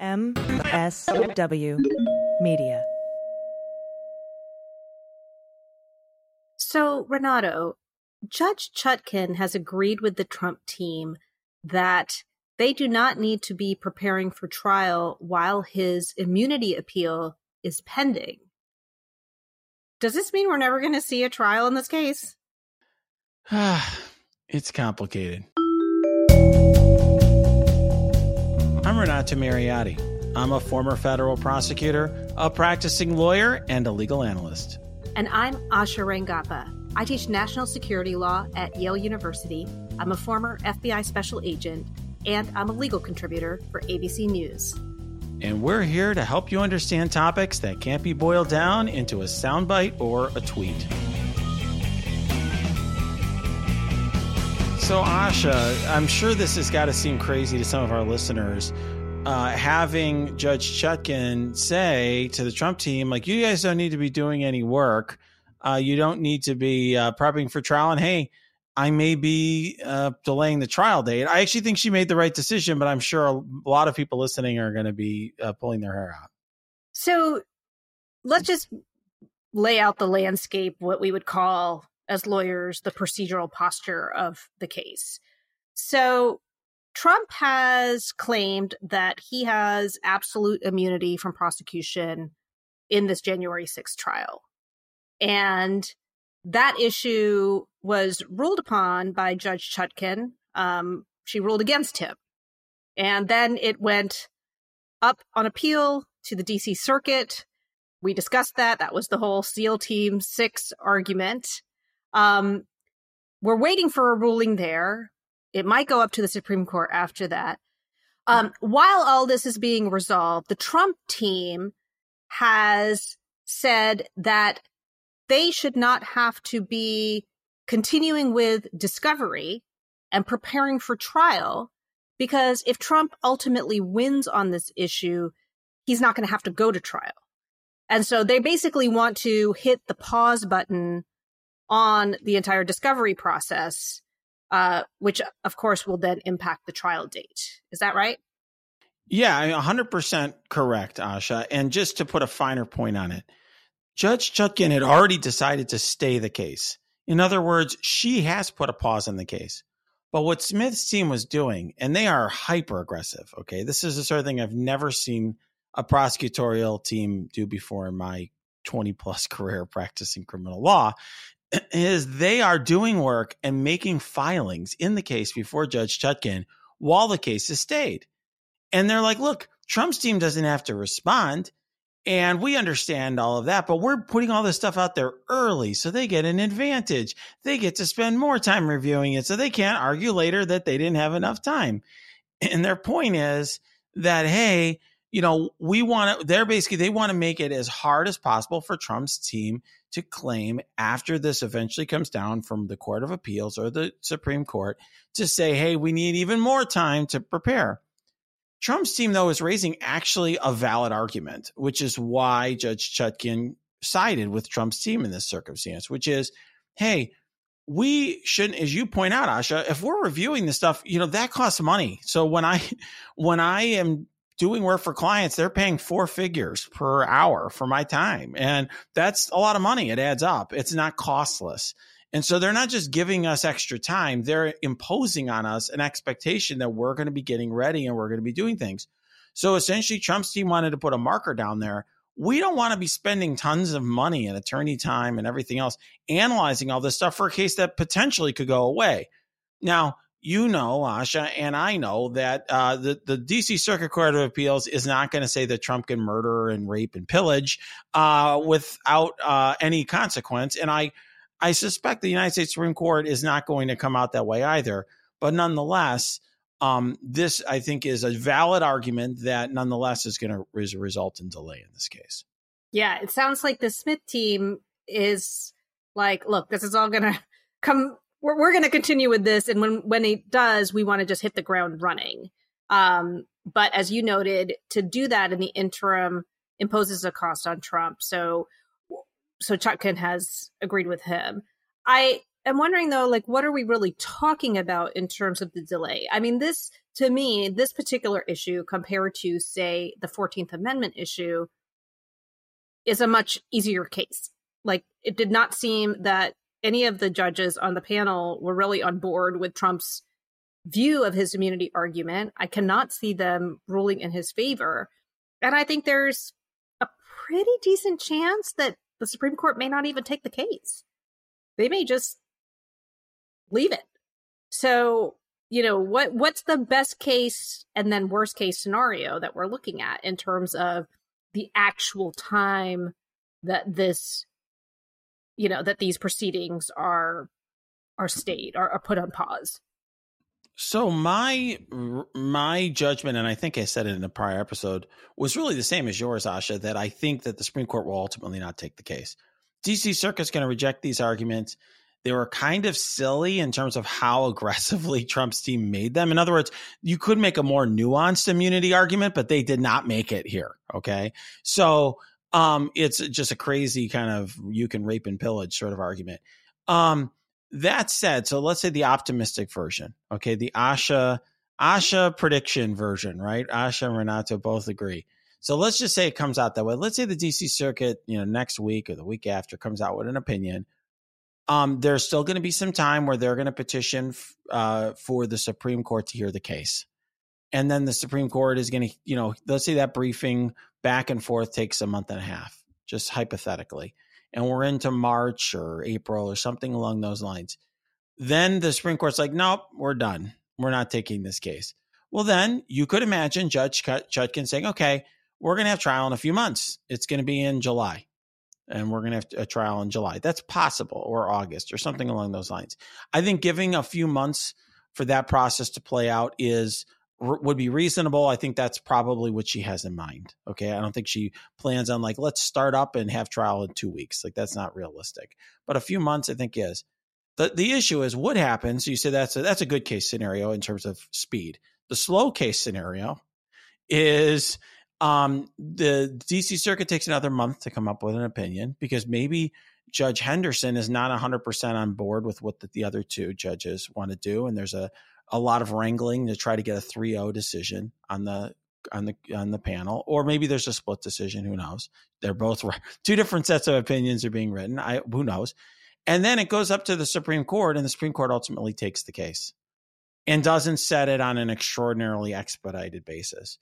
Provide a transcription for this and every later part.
MSW Media. So, Renato, Judge Chutkan has agreed with the Trump team that they do not need to be preparing for trial while his immunity appeal is pending. Does this mean we're never going to see a trial in this case? it's complicated. I'm Renato Mariotti. I'm a former federal prosecutor, a practicing lawyer, and a legal analyst. And I'm Asha Rangappa. I teach national security law at Yale University. I'm a former FBI special agent, and I'm a legal contributor for ABC News. And we're here to help you understand topics that can't be boiled down into a soundbite or a tweet. So, Asha, I'm sure this has got to seem crazy to some of our listeners. Uh, having Judge Chutkan say to the Trump team, like, you guys don't need to be doing any work uh, you don't need to be uh, prepping for trial. And hey, I may be uh, delaying the trial date. I actually think she made the right decision, but I'm sure a lot of people listening are going to be uh, pulling their hair out. So let's just lay out the landscape, what we would call as lawyers the procedural posture of the case. So Trump has claimed that he has absolute immunity from prosecution in this January 6th trial. And that issue was ruled upon by Judge Chutkan. Um, she ruled against him. And then it went up on appeal to the DC Circuit. We discussed that. That was the whole SEAL Team 6 argument. Um, we're waiting for a ruling there. It might go up to the Supreme Court after that. Um, while all this is being resolved, the Trump team has said that they should not have to be continuing with discovery and preparing for trial because if Trump ultimately wins on this issue, he's not going to have to go to trial. And so they basically want to hit the pause button on the entire discovery process, uh, which of course will then impact the trial date. Is that right? Yeah, 100% correct, Asha. And just to put a finer point on it, Judge Chutkan had already decided to stay the case. In other words, she has put a pause on the case. But what Smith's team was doing, and they are hyper aggressive, okay? This is the sort of thing I've never seen a prosecutorial team do before in my 20 plus career practicing criminal law, is they are doing work and making filings in the case before Judge Chutkan while the case is stayed. And they're like, look, Trump's team doesn't have to respond. And we understand all of that, but we're putting all this stuff out there early so they get an advantage. They get to spend more time reviewing it so they can't argue later that they didn't have enough time. And their point is that, hey, you know, we want to, they're basically, they want to make it as hard as possible for Trump's team to claim after this eventually comes down from the Court of Appeals or the Supreme Court to say, hey, we need even more time to prepare. Trump's team, though, is raising actually a valid argument, which is why Judge Chutkan sided with Trump's team in this circumstance, which is, hey, we shouldn't, as you point out, Asha, if we're reviewing this stuff, you know, that costs money. So when I when I am doing work for clients, they're paying four figures per hour for my time. And that's a lot of money. It adds up. It's not costless. And so they're not just giving us extra time, they're imposing on us an expectation that we're going to be getting ready and we're going to be doing things. So essentially, Trump's team wanted to put a marker down there. We don't want to be spending tons of money and attorney time and everything else analyzing all this stuff for a case that potentially could go away. Now, you know, Asha, and I know that uh, the the DC Circuit Court of Appeals is not going to say that Trump can murder and rape and pillage uh, without uh, any consequence. And I I suspect the United States Supreme Court is not going to come out that way either. But nonetheless, um, this I think is a valid argument that nonetheless is going to result in delay in this case. Yeah, it sounds like the Smith team is like, look, this is all going to come. We're, we're going to continue with this, and when when it does, we want to just hit the ground running. Um, but as you noted, to do that in the interim imposes a cost on Trump. So so Chutkan has agreed with him. I am wondering though, like, what are we really talking about in terms of the delay? I mean, this, to me, this particular issue compared to, say, the 14th Amendment issue is a much easier case. Like, it did not seem that any of the judges on the panel were really on board with Trump's view of his immunity argument. I cannot see them ruling in his favor. And I think there's a pretty decent chance that the Supreme Court may not even take the case. They may just leave it. So, you know, what what's the best case and then worst case scenario that we're looking at in terms of the actual time that this you know, that these proceedings are are stayed or are put on pause? So my my judgment, and I think I said it in a prior episode, was really the same as yours, Asha. That I think that the Supreme Court will ultimately not take the case. DC Circuit's going to reject these arguments. They were kind of silly in terms of how aggressively Trump's team made them. In other words, you could make a more nuanced immunity argument, but they did not make it here. Okay, so um, it's just a crazy kind of you can rape and pillage sort of argument. Um, that said, so let's say the optimistic version, okay, the Asha Asha prediction version, right? Asha and Renato both agree. So let's just say it comes out that way. Let's say the DC Circuit, you know, next week or the week after comes out with an opinion. Um, there's still going to be some time where they're going to petition uh, for the Supreme Court to hear the case, and then the Supreme Court is going to, you know, let's say that briefing back and forth takes a month and a half, just hypothetically and we're into March or April or something along those lines. Then the Supreme Court's like, nope, we're done. We're not taking this case. Well, then you could imagine Judge Chutkan saying, okay, we're going to have trial in a few months. It's going to be in July and we're going to have a trial in July. That's possible or August or something along those lines. I think giving a few months for that process to play out is would be reasonable. I think that's probably what she has in mind. Okay. I don't think she plans on like, let's start up and have trial in two weeks. Like that's not realistic, but a few months I think is. The, the issue is what happens. You say that's a, that's a good case scenario in terms of speed. The slow case scenario is um, the DC Circuit takes another month to come up with an opinion because maybe Judge Henderson is not 100% on board with what the, the other two judges want to do. And there's a, a lot of wrangling to try to get a 3-0 decision on the on the on the panel or maybe there's a split decision who knows? They're both two different sets of opinions are being written i who knows? And then it goes up to the supreme court and the supreme court ultimately takes the case and doesn't set it on an extraordinarily expedited basis.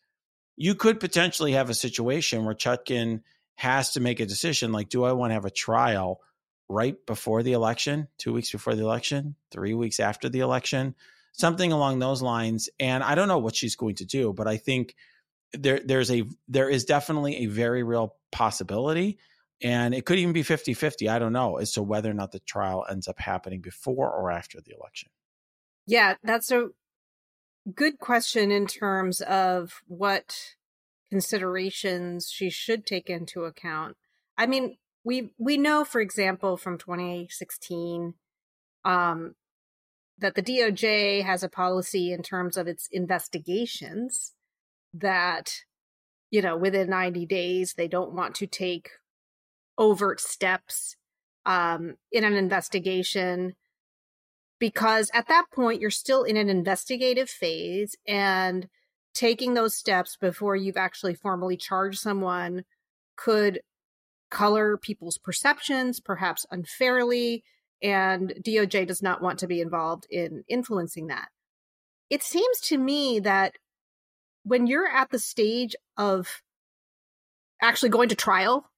You could potentially have a situation where chutkan has to make a decision like do i want to have a trial right before the election two weeks before the election three weeks after the election something along those lines. And I don't know what she's going to do, but I think there there's a there is definitely a very real possibility and it could even be 50-50 i don't know as to whether or not the trial ends up happening before or after the election yeah that's a good question in terms of what considerations she should take into account i mean we we know for example from 2016 um that the DOJ has a policy in terms of its investigations that, you know, within 90 days, they don't want to take overt steps um, in an investigation because at that point, you're still in an investigative phase and taking those steps before you've actually formally charged someone could color people's perceptions, perhaps unfairly and DOJ does not want to be involved in influencing that. It seems to me that when you're at the stage of actually going to trial,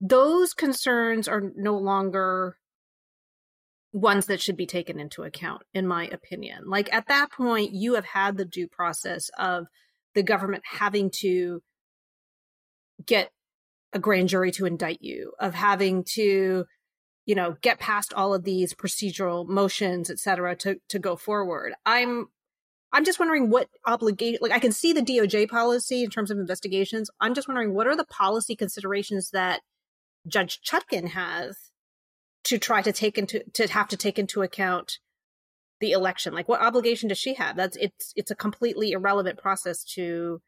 those concerns are no longer ones that should be taken into account, in my opinion. Like at that point, you have had the due process of the government having to get a grand jury to indict you, of having to you know get past all of these procedural motions et cetera to to go forward. I'm i'm just wondering what obligation like i can see the doj policy in terms of investigations. I'm just wondering what are the policy considerations that judge Chutkan has to try to take into to have to take into account the election? Like what obligation does she have? That's it's it's a completely irrelevant process to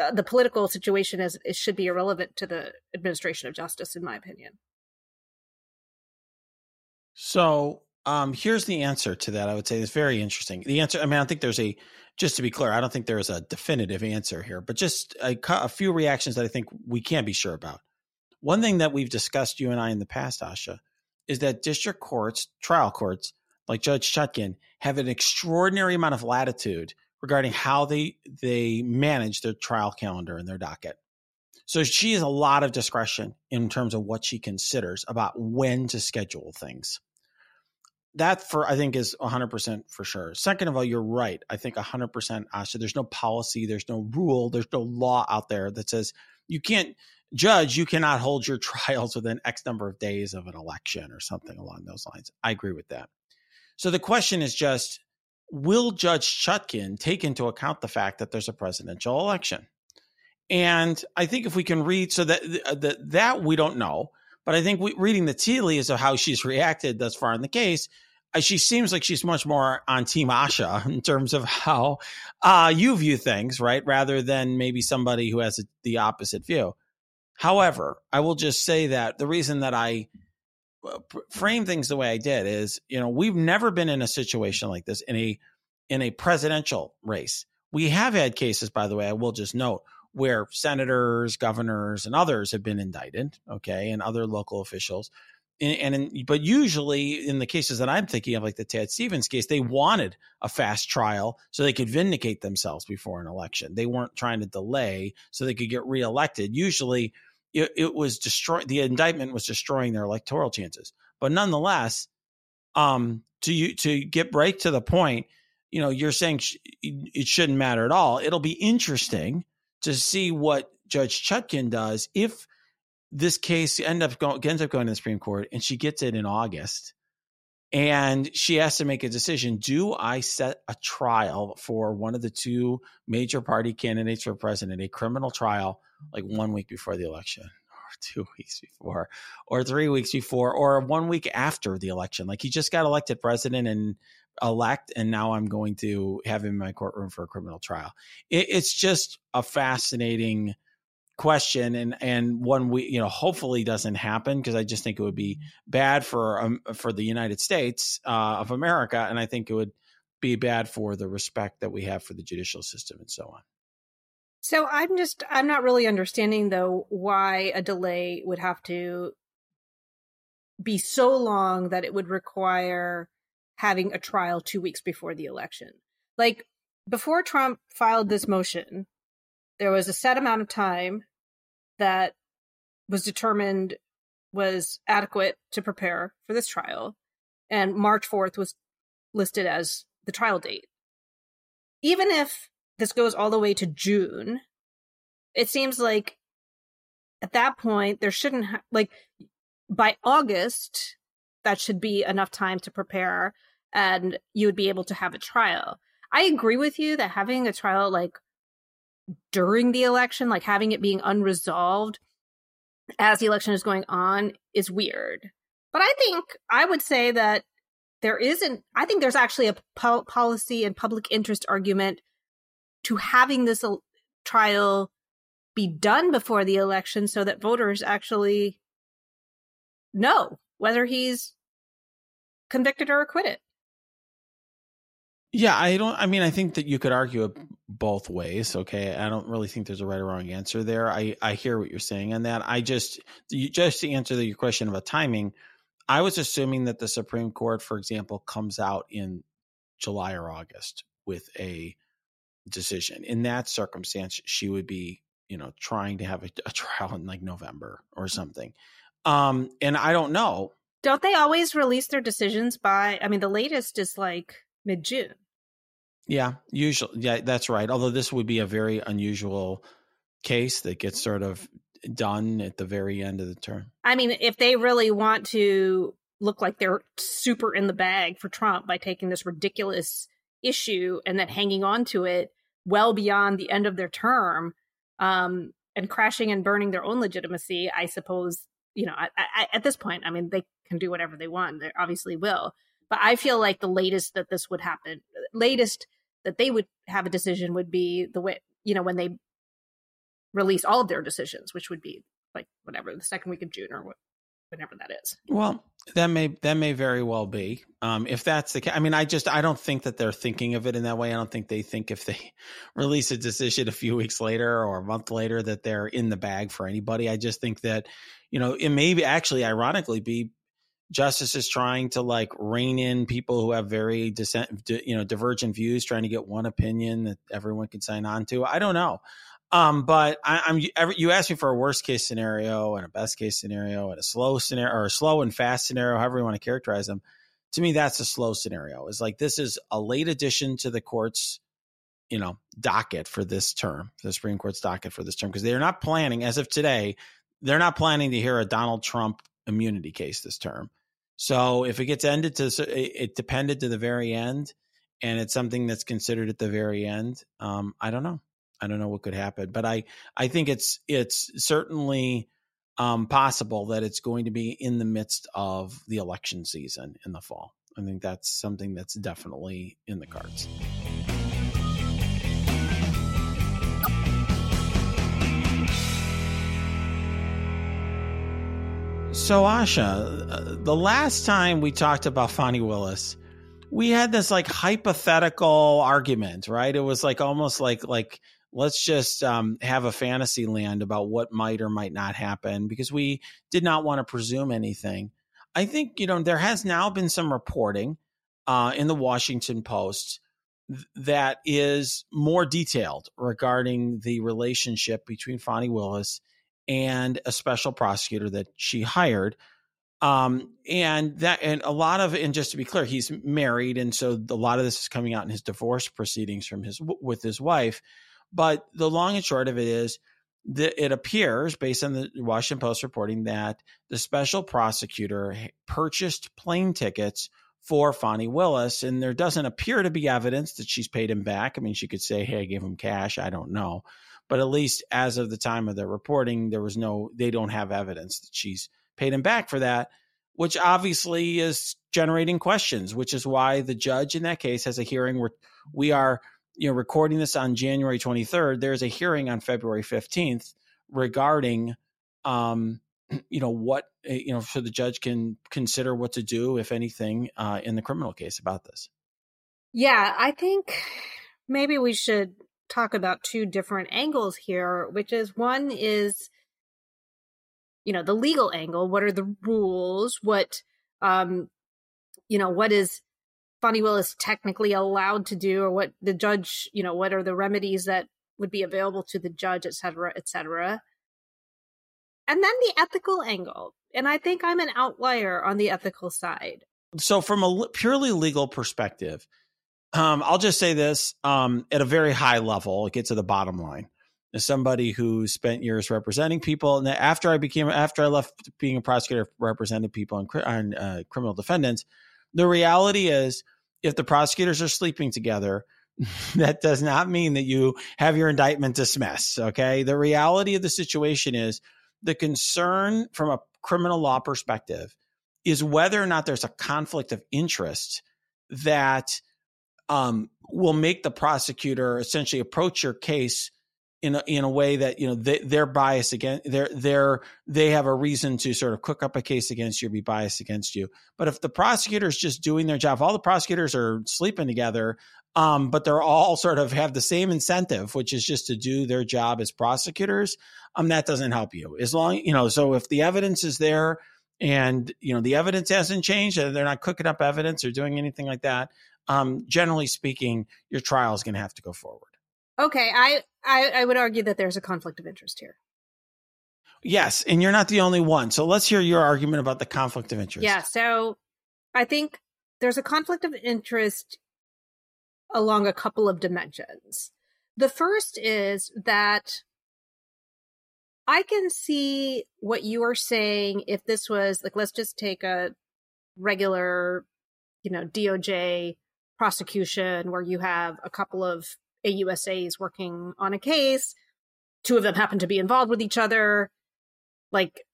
uh, the political situation is it should be irrelevant to the administration of justice in my opinion So um, here's the answer to that. I would say it's very interesting. The answer, I mean, I think there's a, just to be clear, I don't think there's a definitive answer here, but just a, a few reactions that I think we can be sure about. One thing that we've discussed, you and I, in the past, Asha, is that district courts, trial courts, like Judge Chutkan, have an extraordinary amount of latitude regarding how they they manage their trial calendar and their docket. So she has a lot of discretion in terms of what she considers about when to schedule things. That for I think is 100% for sure. Second of all, you're right. I think 100% Asha. Uh, there's no policy, there's no rule, there's no law out there that says you can't judge, you cannot hold your trials within X number of days of an election or something along those lines. I agree with that. So the question is just will Judge Chutkan take into account the fact that there's a presidential election? And I think if we can read, so that that, that we don't know, but I think we, reading the tea leaves of how she's reacted thus far in the case, uh, she seems like she's much more on Team Asha in terms of how uh, you view things, right? Rather than maybe somebody who has a, the opposite view. However, I will just say that the reason that I uh, frame things the way I did is, you know, we've never been in a situation like this in a in a presidential race. We have had cases, by the way, I will just note, where senators, governors, and others have been indicted, okay, and other local officials. And, and in, but usually in the cases that I'm thinking of, like the Ted Stevens case, they wanted a fast trial so they could vindicate themselves before an election. They weren't trying to delay so they could get reelected. Usually, it, it was destroy the indictment was destroying their electoral chances. But nonetheless, um, to you to get right to the point, you know, you're saying sh- it shouldn't matter at all. It'll be interesting to see what Judge Chutkan does if this case end up go, ends up going to the Supreme Court and she gets it in August. And she has to make a decision. Do I set a trial for one of the two major party candidates for president, a criminal trial, like one week before the election, or two weeks before, or three weeks before, or one week after the election? Like he just got elected president and elect, and now I'm going to have him in my courtroom for a criminal trial. It, it's just a fascinating question and and one we you know hopefully doesn't happen because I just think it would be bad for um, for the United States uh, of America and I think it would be bad for the respect that we have for the judicial system and so on. So I'm just I'm not really understanding though why a delay would have to be so long that it would require having a trial 2 weeks before the election. Like before Trump filed this motion, there was a set amount of time that was determined was adequate to prepare for this trial and march 4th was listed as the trial date even if this goes all the way to june it seems like at that point there shouldn't ha- like by august that should be enough time to prepare and you would be able to have a trial i agree with you that having a trial like during the election, like having it being unresolved as the election is going on is weird. But I think I would say that there isn't, I think there's actually a po- policy and public interest argument to having this trial be done before the election so that voters actually know whether he's convicted or acquitted. Yeah, I don't. I mean, I think that you could argue both ways. Okay, I don't really think there's a right or wrong answer there. I I hear what you're saying on that. I just just to answer your question about timing, I was assuming that the Supreme Court, for example, comes out in July or August with a decision. In that circumstance, she would be, you know, trying to have a, a trial in like November or something. Um, and I don't know. Don't they always release their decisions by? I mean, the latest is like mid June. Yeah, usually, yeah, that's right. Although this would be a very unusual case that gets sort of done at the very end of the term. I mean, if they really want to look like they're super in the bag for Trump by taking this ridiculous issue and then hanging on to it well beyond the end of their term um, and crashing and burning their own legitimacy, I suppose, you know, I, I, at this point, I mean, they can do whatever they want. They obviously will. But I feel like the latest that this would happen, latest that they would have a decision would be the way, you know, when they release all of their decisions, which would be like whatever, the second week of June or whenever that is. Well, that may that may very well be. Um, if that's the case, I mean, I just I don't think that they're thinking of it in that way. I don't think they think if they release a decision a few weeks later or a month later that they're in the bag for anybody. I just think that you know it may be actually ironically be justice is trying to like rein in people who have very dissent, you know, divergent views, trying to get one opinion that everyone can sign on to. I don't know. Um, but I, am you asked me for a worst case scenario and a best case scenario and a slow scenario or a slow and fast scenario, however you want to characterize them. To me, that's a slow scenario. Is like this is a late addition to the court's, you know, docket for this term, the Supreme Court's docket for this term, because they're not planning, as of today, they're not planning to hear a Donald Trump immunity case this term. So if it gets ended to it depended to the very end, and it's something that's considered at the very end, um, I don't know. I don't know what could happen, but I I think it's it's certainly um, possible that it's going to be in the midst of the election season in the fall. I think that's something that's definitely in the cards. So, Asha, uh, the last time we talked about Fani Willis, we had this like hypothetical argument, right? It was like almost like like let's just um, have a fantasy land about what might or might not happen because we did not want to presume anything. I think, you know, there has now been some reporting uh, in the Washington Post th- that is more detailed regarding the relationship between Fani Willis and a special prosecutor that she hired. Um, and that, and a lot of, and just to be clear, he's married. And so a lot of this is coming out in his divorce proceedings from his, with his wife. But the long and short of it is that it appears, based on the Washington Post reporting, that the special prosecutor purchased plane tickets for Fani Willis, and there doesn't appear to be evidence that she's paid him back. I mean, she could say, "Hey, I gave him cash." I don't know, but at least as of the time of the reporting, there was no. They don't have evidence that she's paid him back for that, which obviously is generating questions. Which is why the judge in that case has a hearing where we are you know, recording this on January 23rd, there's a hearing on February 15th regarding, um, you know, what, eh, you know, so the judge can consider what to do, if anything, uh, in the criminal case about this. Yeah, I think maybe we should talk about two different angles here, which is one is, you know, the legal angle. What are the rules? What, um, you know, what is Fani Willis technically allowed to do, or what the judge, you know, what are the remedies that would be available to the judge, et cetera, et cetera. And then the ethical angle. And I think I'm an outlier on the ethical side. So, from a purely legal perspective, um, I'll just say this um, at a very high level, get to the bottom line. As somebody who spent years representing people, and after I became, after I left being a prosecutor, represented people on, on uh, criminal defendants, the reality is if the prosecutors are sleeping together, that does not mean that you have your indictment dismissed. Okay. The reality of the situation is the concern from a criminal law perspective is whether or not there's a conflict of interest that um, will make the prosecutor essentially approach your case in a, in a way that you know they, they're biased against they're they're they have a reason to sort of cook up a case against you or be biased against you. But if the prosecutor is just doing their job all the prosecutors are sleeping together um, but they're all sort of have the same incentive which is just to do their job as prosecutors um, that doesn't help you. As long you know so if the evidence is there and you know the evidence hasn't changed and they're not cooking up evidence or doing anything like that um, generally speaking your trial is going to have to go forward Okay, I, I I would argue that there's a conflict of interest here. Yes, and you're not the only one. So let's hear your argument about the conflict of interest. Yeah, so I think there's a conflict of interest along a couple of dimensions. The first is that I can see what you are saying if this was like let's just take a regular, you know, DOJ prosecution where you have a couple of AUSAs working on a case. Two of them happen to be involved with each other. Like,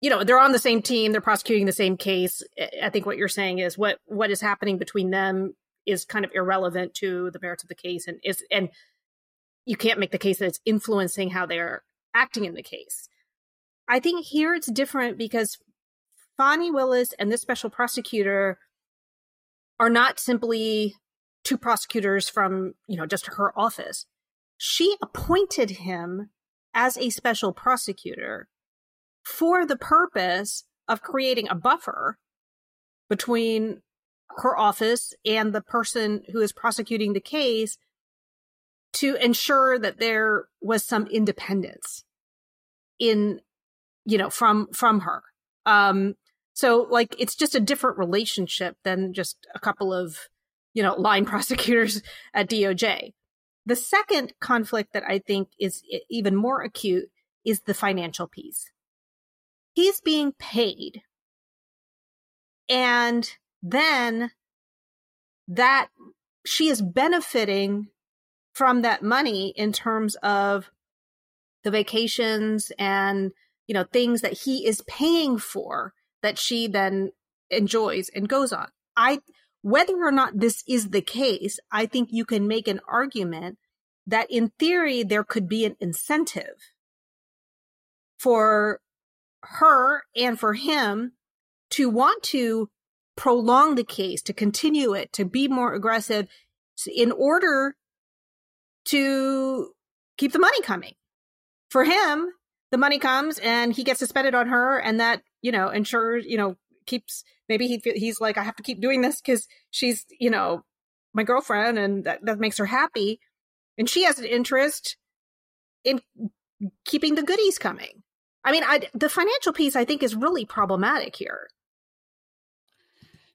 you know, they're on the same team. They're prosecuting the same case. I think what you're saying is what what is happening between them is kind of irrelevant to the merits of the case, and is and you can't make the case that it's influencing how they're acting in the case. I think here it's different because Fani Willis and this special prosecutor are not simply two prosecutors from, you know, just her office. She appointed him as a special prosecutor for the purpose of creating a buffer between her office and the person who is prosecuting the case to ensure that there was some independence in you know from from her um so like it's just a different relationship than just a couple of you know line prosecutors at DOJ the second conflict that i think is even more acute is the financial piece. He's being paid. And then that she is benefiting from that money in terms of the vacations and you know things that he is paying for that she then enjoys and goes on. I whether or not this is the case i think you can make an argument that in theory there could be an incentive for her and for him to want to prolong the case, to continue it, to be more aggressive in order to keep the money coming. For him, the money comes and he gets suspended on her and that, you know, ensures, you know, keeps maybe he he's like I have to keep doing this cuz she's, you know, my girlfriend and that, that makes her happy and she has an interest in keeping the goodies coming. I mean, I, the financial piece I think is really problematic here.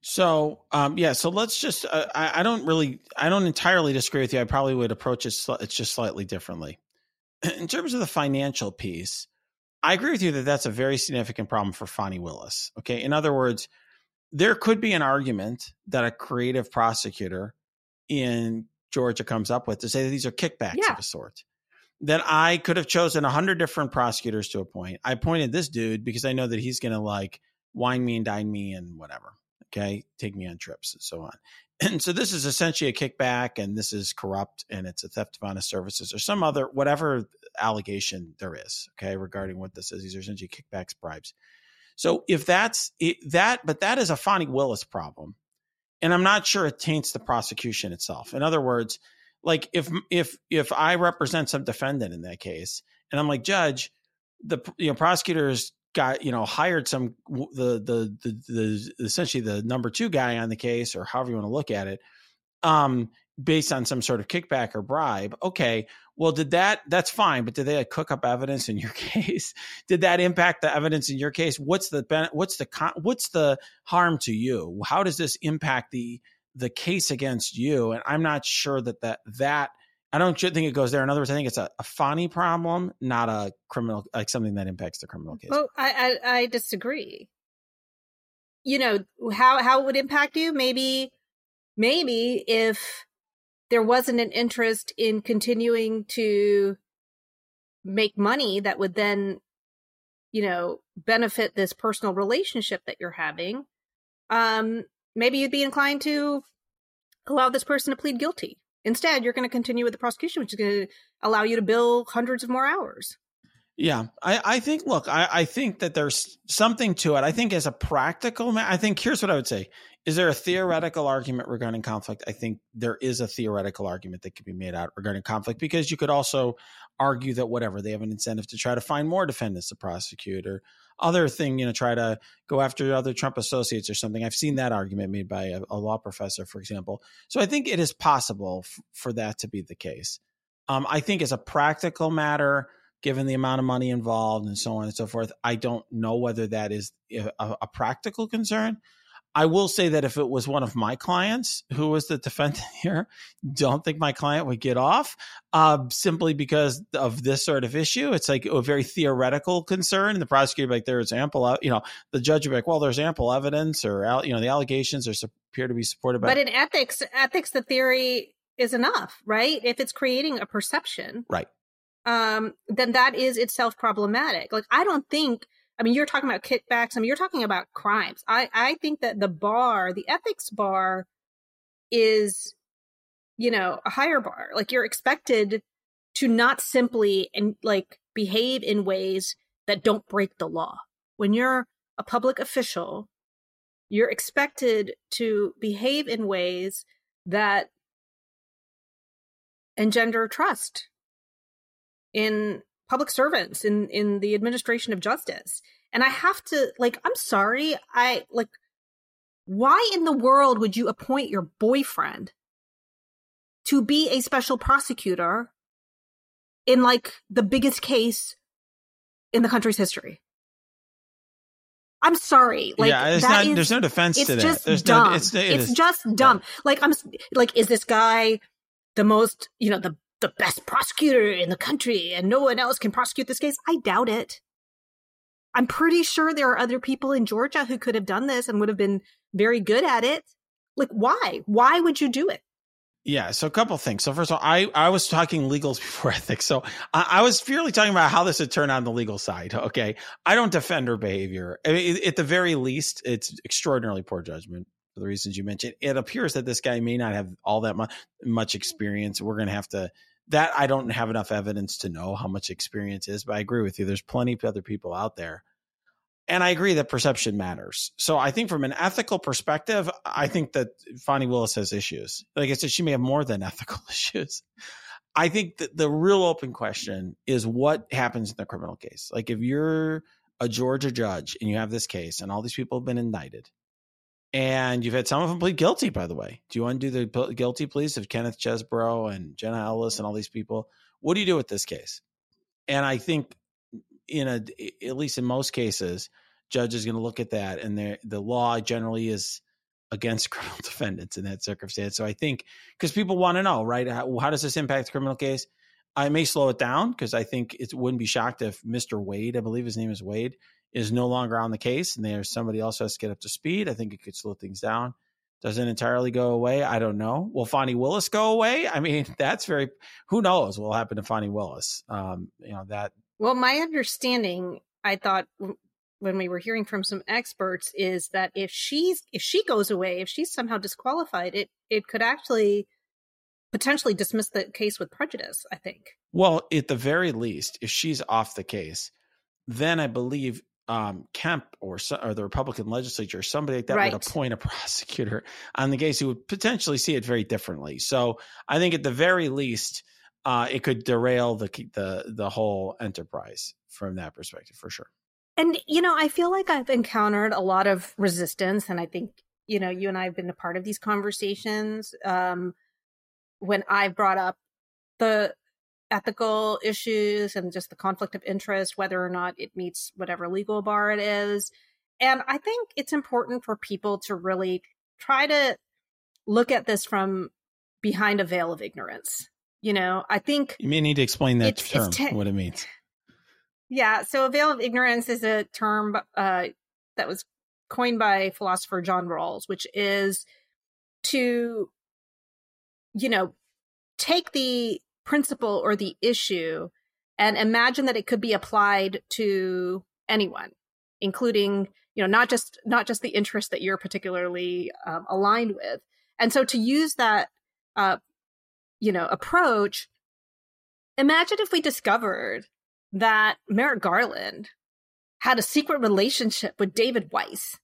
So, um, yeah, so let's just, uh, I, I, don't really, I don't entirely disagree with you. I probably would approach it, sl- it's just slightly differently. In terms of the financial piece, I agree with you that that's a very significant problem for Fani Willis. Okay. In other words, there could be an argument that a creative prosecutor in Georgia comes up with to say that these are kickbacks yeah. of a sort. That I could have chosen a hundred different prosecutors to appoint. I appointed this dude because I know that he's going to like wine me and dine me and whatever. Okay. Take me on trips and so on. And so this is essentially a kickback and this is corrupt and it's a theft of honest services or some other, whatever allegation there is. Okay. Regarding what this is, these are essentially kickbacks, bribes. So if that's it, that, but that is a Fani Willis problem. And I'm not sure it taints the prosecution itself. In other words, like if, if, if I represent some defendant in that case and I'm like, judge, the you know prosecutors got you know hired some the, the the the essentially the number two guy on the case or however you want to look at it um based on some sort of kickback or bribe okay well did that that's fine but did they like, cook up evidence in your case did that impact the evidence in your case what's the what's the what's the harm to you how does this impact the the case against you and i'm not sure that that that I don't think it goes there. In other words, I think it's a, a Fani problem, not a criminal, like something that impacts the criminal case. Well, I, I, I disagree. You know how how it would impact you? Maybe, maybe if there wasn't an interest in continuing to make money that would then, you know, benefit this personal relationship that you're having, um, maybe you'd be inclined to allow this person to plead guilty Instead, you're going to continue with the prosecution, which is going to allow you to bill hundreds of more hours. Yeah, I, I think, look, I, I think that there's something to it. I think as a practical, I think here's what I would say. Is there a theoretical argument regarding conflict? I think there is a theoretical argument that could be made out regarding conflict because you could also argue that whatever, they have an incentive to try to find more defendants to prosecute or other thing, you know, try to go after other Trump associates or something. I've seen that argument made by a, a law professor, for example. So I think it is possible f- for that to be the case. Um, I think as a practical matter, given the amount of money involved and so on and so forth, I don't know whether that is a, a practical concern. I will say that if it was one of my clients who was the defendant here, don't think my client would get off uh, simply because of this sort of issue. It's like a very theoretical concern. And the prosecutor like, there's ample, you know, the judge would be like, well, there's ample evidence or, you know, the allegations are appear to be supported by. But in ethics, ethics, the theory is enough, right? If it's creating a perception. Right. Um, then that is itself problematic. Like, I don't think I mean, you're talking about kickbacks. I mean, you're talking about crimes. I, I think that the bar, the ethics bar, is, you know, a higher bar. Like you're expected to not simply and like behave in ways that don't break the law. When you're a public official, you're expected to behave in ways that engender trust in public servants in in the administration of justice and i have to like i'm sorry i like why in the world would you appoint your boyfriend to be a special prosecutor in like the biggest case in the country's history I'm sorry. Like, yeah, not, is, there's no defense to that. Just there's dumb. No, it's, it it's just dumb. Like I'm like, is this guy the most, you know, the the best prosecutor in the country and no one else can prosecute this case? I doubt it. I'm pretty sure there are other people in Georgia who could have done this and would have been very good at it. Like, why? Why would you do it? Yeah, so a couple things. So first of all, I, I was talking legals before ethics. So I, I was purely talking about how this would turn on the legal side. Okay, I don't defend her behavior. I mean, at the very least, it's extraordinarily poor judgment for the reasons you mentioned. It appears that this guy may not have all that much much experience. We're going to have to that I don't have enough evidence to know how much experience is, but I agree with you. There's plenty of other people out there. And I agree that perception matters. So I think from an ethical perspective, I think that Fani Willis has issues. Like I said, she may have more than ethical issues. I think that the real open question is what happens in the criminal case. Like if you're a Georgia judge and you have this case and all these people have been indicted and you've had some of them plead guilty, by the way. Do you undo the guilty pleas of Kenneth Chesebro and Jenna Ellis and all these people? What do you do with this case? And I think, in a at least in most cases, judge is going to look at that, and the law generally is against criminal defendants in that circumstance. So I think because people want to know, right? How, how, does this impact the criminal case? I may slow it down because I think it wouldn't be shocked if Mr. Wade, I believe his name is Wade, is no longer on the case and there's somebody else has to get up to speed, I think it could slow things down. Doesn't entirely go away. I don't know. Will Fani Willis go away? I mean, that's very. Who knows what will happen to Fani Willis? Um, you know that. Well, my understanding, I thought when we were hearing from some experts, is that if she's if she goes away, if she's somehow disqualified, it it could actually potentially dismiss the case with prejudice. I think. Well, at the very least, if she's off the case, then I believe um, Kemp or, or the Republican legislature, somebody like that right. would appoint a prosecutor on the case who would potentially see it very differently. So I think at the very least, uh, it could derail the the the whole enterprise from that perspective for sure. And you know, I feel like I've encountered a lot of resistance, and I think you know, you and I have been a part of these conversations. Um, when I've brought up the ethical issues and just the conflict of interest, whether or not it meets whatever legal bar it is. And I think it's important for people to really try to look at this from behind a veil of ignorance. You know, I think you may need to explain that it's, term, it's te- what it means. Yeah, so a veil of ignorance is a term uh, that was coined by philosopher John Rawls, which is to, you know, take the principle or the issue and imagine that it could be applied to anyone including you know not just not just the interest that you're particularly um, aligned with. And so to use that uh, you know approach imagine if we discovered that merrick garland had a secret relationship with david weiss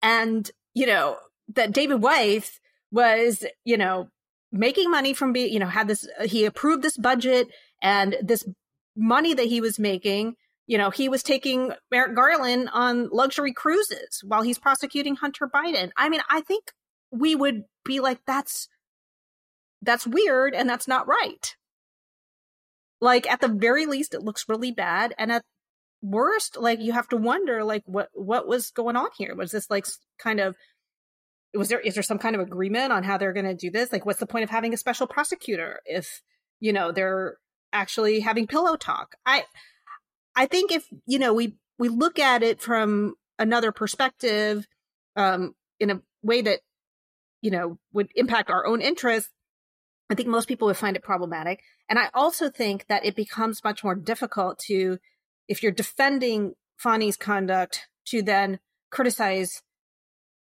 and you know that david weiss was you know making money from being, you know, had this, uh, he approved this budget and this money that he was making, you know, he was taking Merrick Garland on luxury cruises while he's prosecuting Hunter Biden. I mean, I think we would be like, that's, that's weird and that's not right. Like at the very least, it looks really bad. And at worst, like you have to wonder, like what, what was going on here? Was this like kind of was there is there some kind of agreement on how they're going to do this? Like what's the point of having a special prosecutor if you know they're actually having pillow talk? I i think if you know we we look at it from another perspective um in a way that you know would impact our own interests i think most people would find it problematic. And i also think that it becomes much more difficult to if you're defending Fani's conduct to then criticize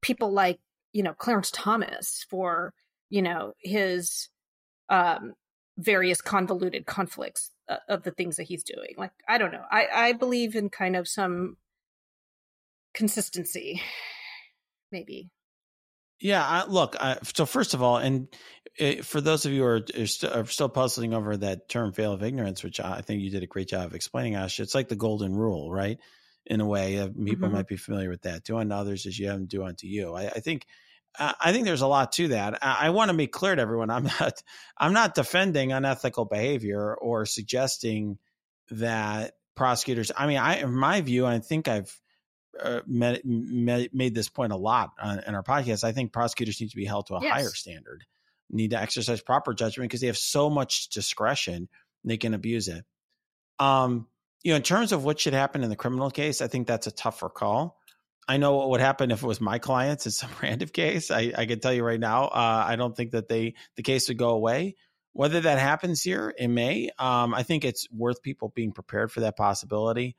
people like you know Clarence Thomas for you know his um various convoluted conflicts uh, of the things that he's doing like i don't know i i believe in kind of some consistency, maybe. Yeah, I, look. I, so first of all, and it, for those of you who are, are, st- are, still puzzling over that term "veil of ignorance," which I think you did a great job of explaining, Ash, it's like the golden rule, right? In a way, uh, people mm-hmm. might be familiar with that. Do unto others as you have them do unto you. I, I think. Uh, I think there's a lot to that. I, I want to be clear to everyone: I'm not, I'm not defending unethical behavior or suggesting that prosecutors. I mean, I, in my view, I think I've uh, made, made this point a lot on, in our podcast. I think prosecutors need to be held to a yes. higher standard, need to exercise proper judgment because they have so much discretion they can abuse it. Um, you know, in terms of what should happen in the criminal case, I think that's a tougher call. I know what would happen if it was my clients in some random case. I, I can tell you right now, uh, I don't think that they the case would go away. Whether that happens here, it may. Um, I think it's worth people being prepared for that possibility.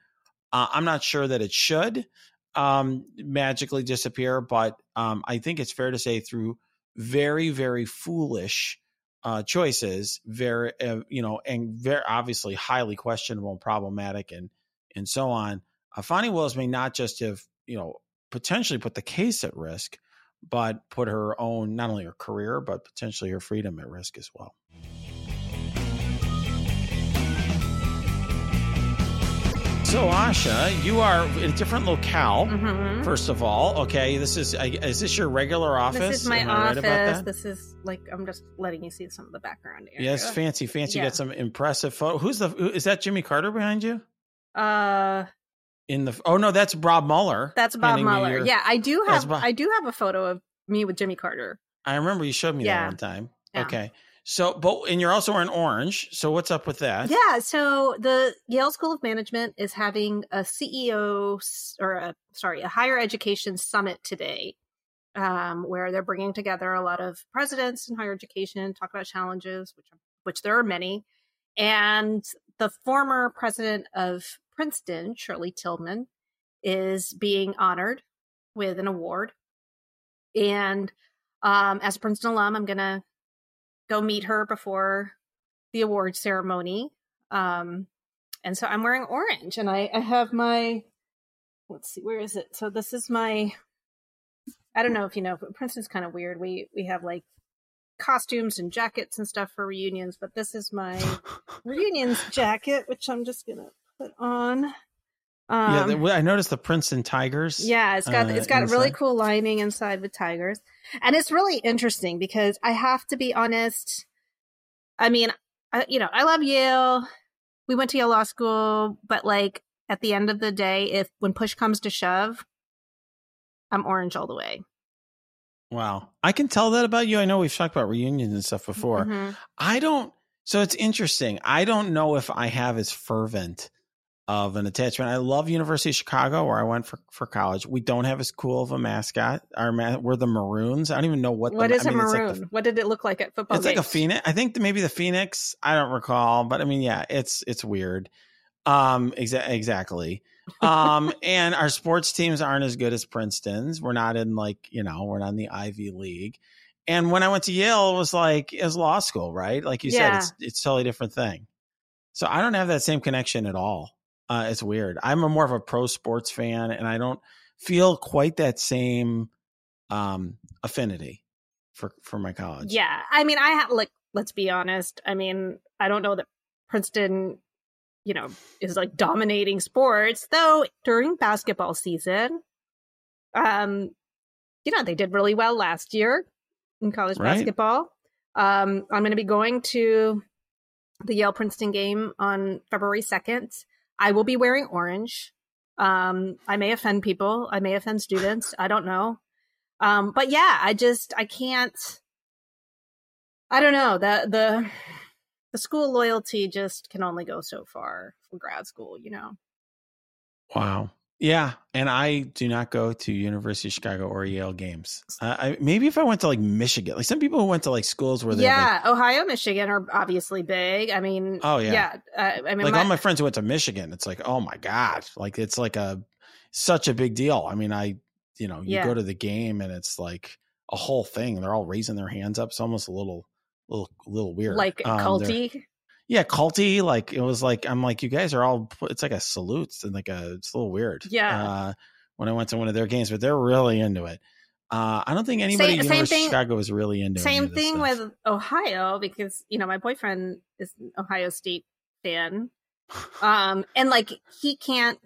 Uh, I'm not sure that it should um, magically disappear, but um, I think it's fair to say through very, very foolish uh, choices, very, uh, you know, and very obviously highly questionable and problematic, and and so on. Uh, Fani Willis may not just have, you know, potentially put the case at risk, but put her own not only her career but potentially her freedom at risk as well. So, Asha, you are in a different locale. Mm-hmm. First of all, okay, this is is this your regular office? This is my Am office. Right this is like I'm just letting you see some of the background. Area. Yes, fancy, fancy. Yeah. Got some impressive photo. Who's the? Is that Jimmy Carter behind you? Uh, in the oh no, that's Bob Mueller. That's Bob Mueller. Your, yeah, I do have I do have a photo of me with Jimmy Carter. I remember you showed me yeah. that one time. Yeah. Okay. So, but and you're also wearing orange. So, what's up with that? Yeah. So, the Yale School of Management is having a CEO or a sorry, a higher education summit today, um, where they're bringing together a lot of presidents in higher education, talk about challenges, which which there are many, and the former president of Princeton, Shirley Tilghman, is being honored with an award. And um, as a Princeton alum, I'm going to go meet her before the award ceremony. Um, and so I'm wearing orange and I, I have my, let's see, where is it? So this is my, I don't know if you know, but Princeton's kind of weird. We, we have like costumes and jackets and stuff for reunions, but this is my reunions jacket, which I'm just going to put on. Um, yeah, I noticed the Princeton Tigers. Yeah, it's got uh, it's got a really cool lining inside with tigers, and it's really interesting because I have to be honest. I mean, I, you know, I love Yale. We went to Yale Law School, but like at the end of the day, if when push comes to shove, I'm orange all the way. Wow, I can tell that about you. I know we've talked about reunions and stuff before. Mm-hmm. I don't. So it's interesting. I don't know if I have as fervent of an attachment. I love University of Chicago where I went for, for college. We don't have as cool of a mascot. Our ma- we're the Maroons. I don't even know what. What the, is I mean, a maroon? Like the, what did it look like at football? It's games? like a phoenix. I think maybe the phoenix. I don't recall, but I mean, yeah, it's it's weird. Um, exa- exactly. Um, and our sports teams aren't as good as Princeton's. We're not in like you know we're not in the Ivy League. And when I went to Yale, it was like it was law school, right? Like you yeah. said, it's it's totally different thing. So I don't have that same connection at all. Uh, it's weird. I'm a more of a pro sports fan, and I don't feel quite that same um, affinity for for my college. Yeah, I mean, I have like let's be honest. I mean, I don't know that Princeton, you know, is like dominating sports though. During basketball season, um, you know, they did really well last year in college right. basketball. Um, I'm going to be going to the Yale Princeton game on February 2nd. I will be wearing orange. Um, I may offend people. I may offend students. I don't know. Um, but yeah, I just I can't. I don't know the the the school loyalty just can only go so far for grad school. You know. Wow. Yeah, and I do not go to University of Chicago or Yale games. Uh, I, maybe if I went to like Michigan, like some people who went to like schools where they yeah, like, Ohio, Michigan are obviously big. I mean, oh yeah, yeah. Uh, I mean, like my, all my friends who went to Michigan, it's like oh my god, like it's like a such a big deal. I mean, I you know you yeah. go to the game and it's like a whole thing. They're all raising their hands up. It's almost a little little little weird, like um, culty yeah, culty. Like it was like I'm like you guys are all. It's like a salute and like a. It's a little weird. Yeah. Uh, when I went to one of their games, but they're really into it. Uh, I don't think anybody Same- same thing- Chicago is really into Same thing stuff. with Ohio because you know my boyfriend is an Ohio State fan, um, and like he can't,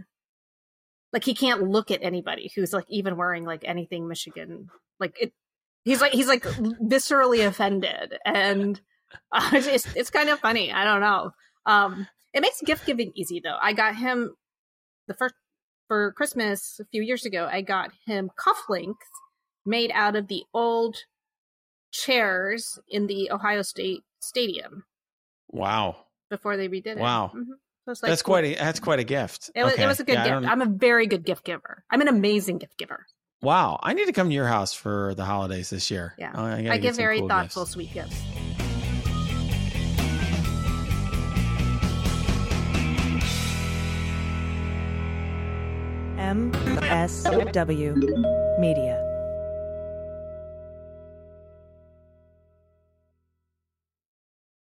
like he can't look at anybody who's like even wearing like anything Michigan, like it. He's like he's like viscerally offended, and uh, it's it's- kind of funny. I don't know. Um, it makes gift giving easy though. I got him the first for Christmas a few years ago. I got him cufflinks made out of the old chairs in the Ohio State Stadium wow, before they redid it. Wow. Mhm. So like- that's quite a that's quite a gift. It was, Okay. it was a good Yeah, gift. I'm a very good gift giver. I'm an amazing gift giver. Wow, I need to come to your house for the holidays this year. Yeah. Oh, I get give very cool thoughtful, gifts. sweet gifts. MSW Media.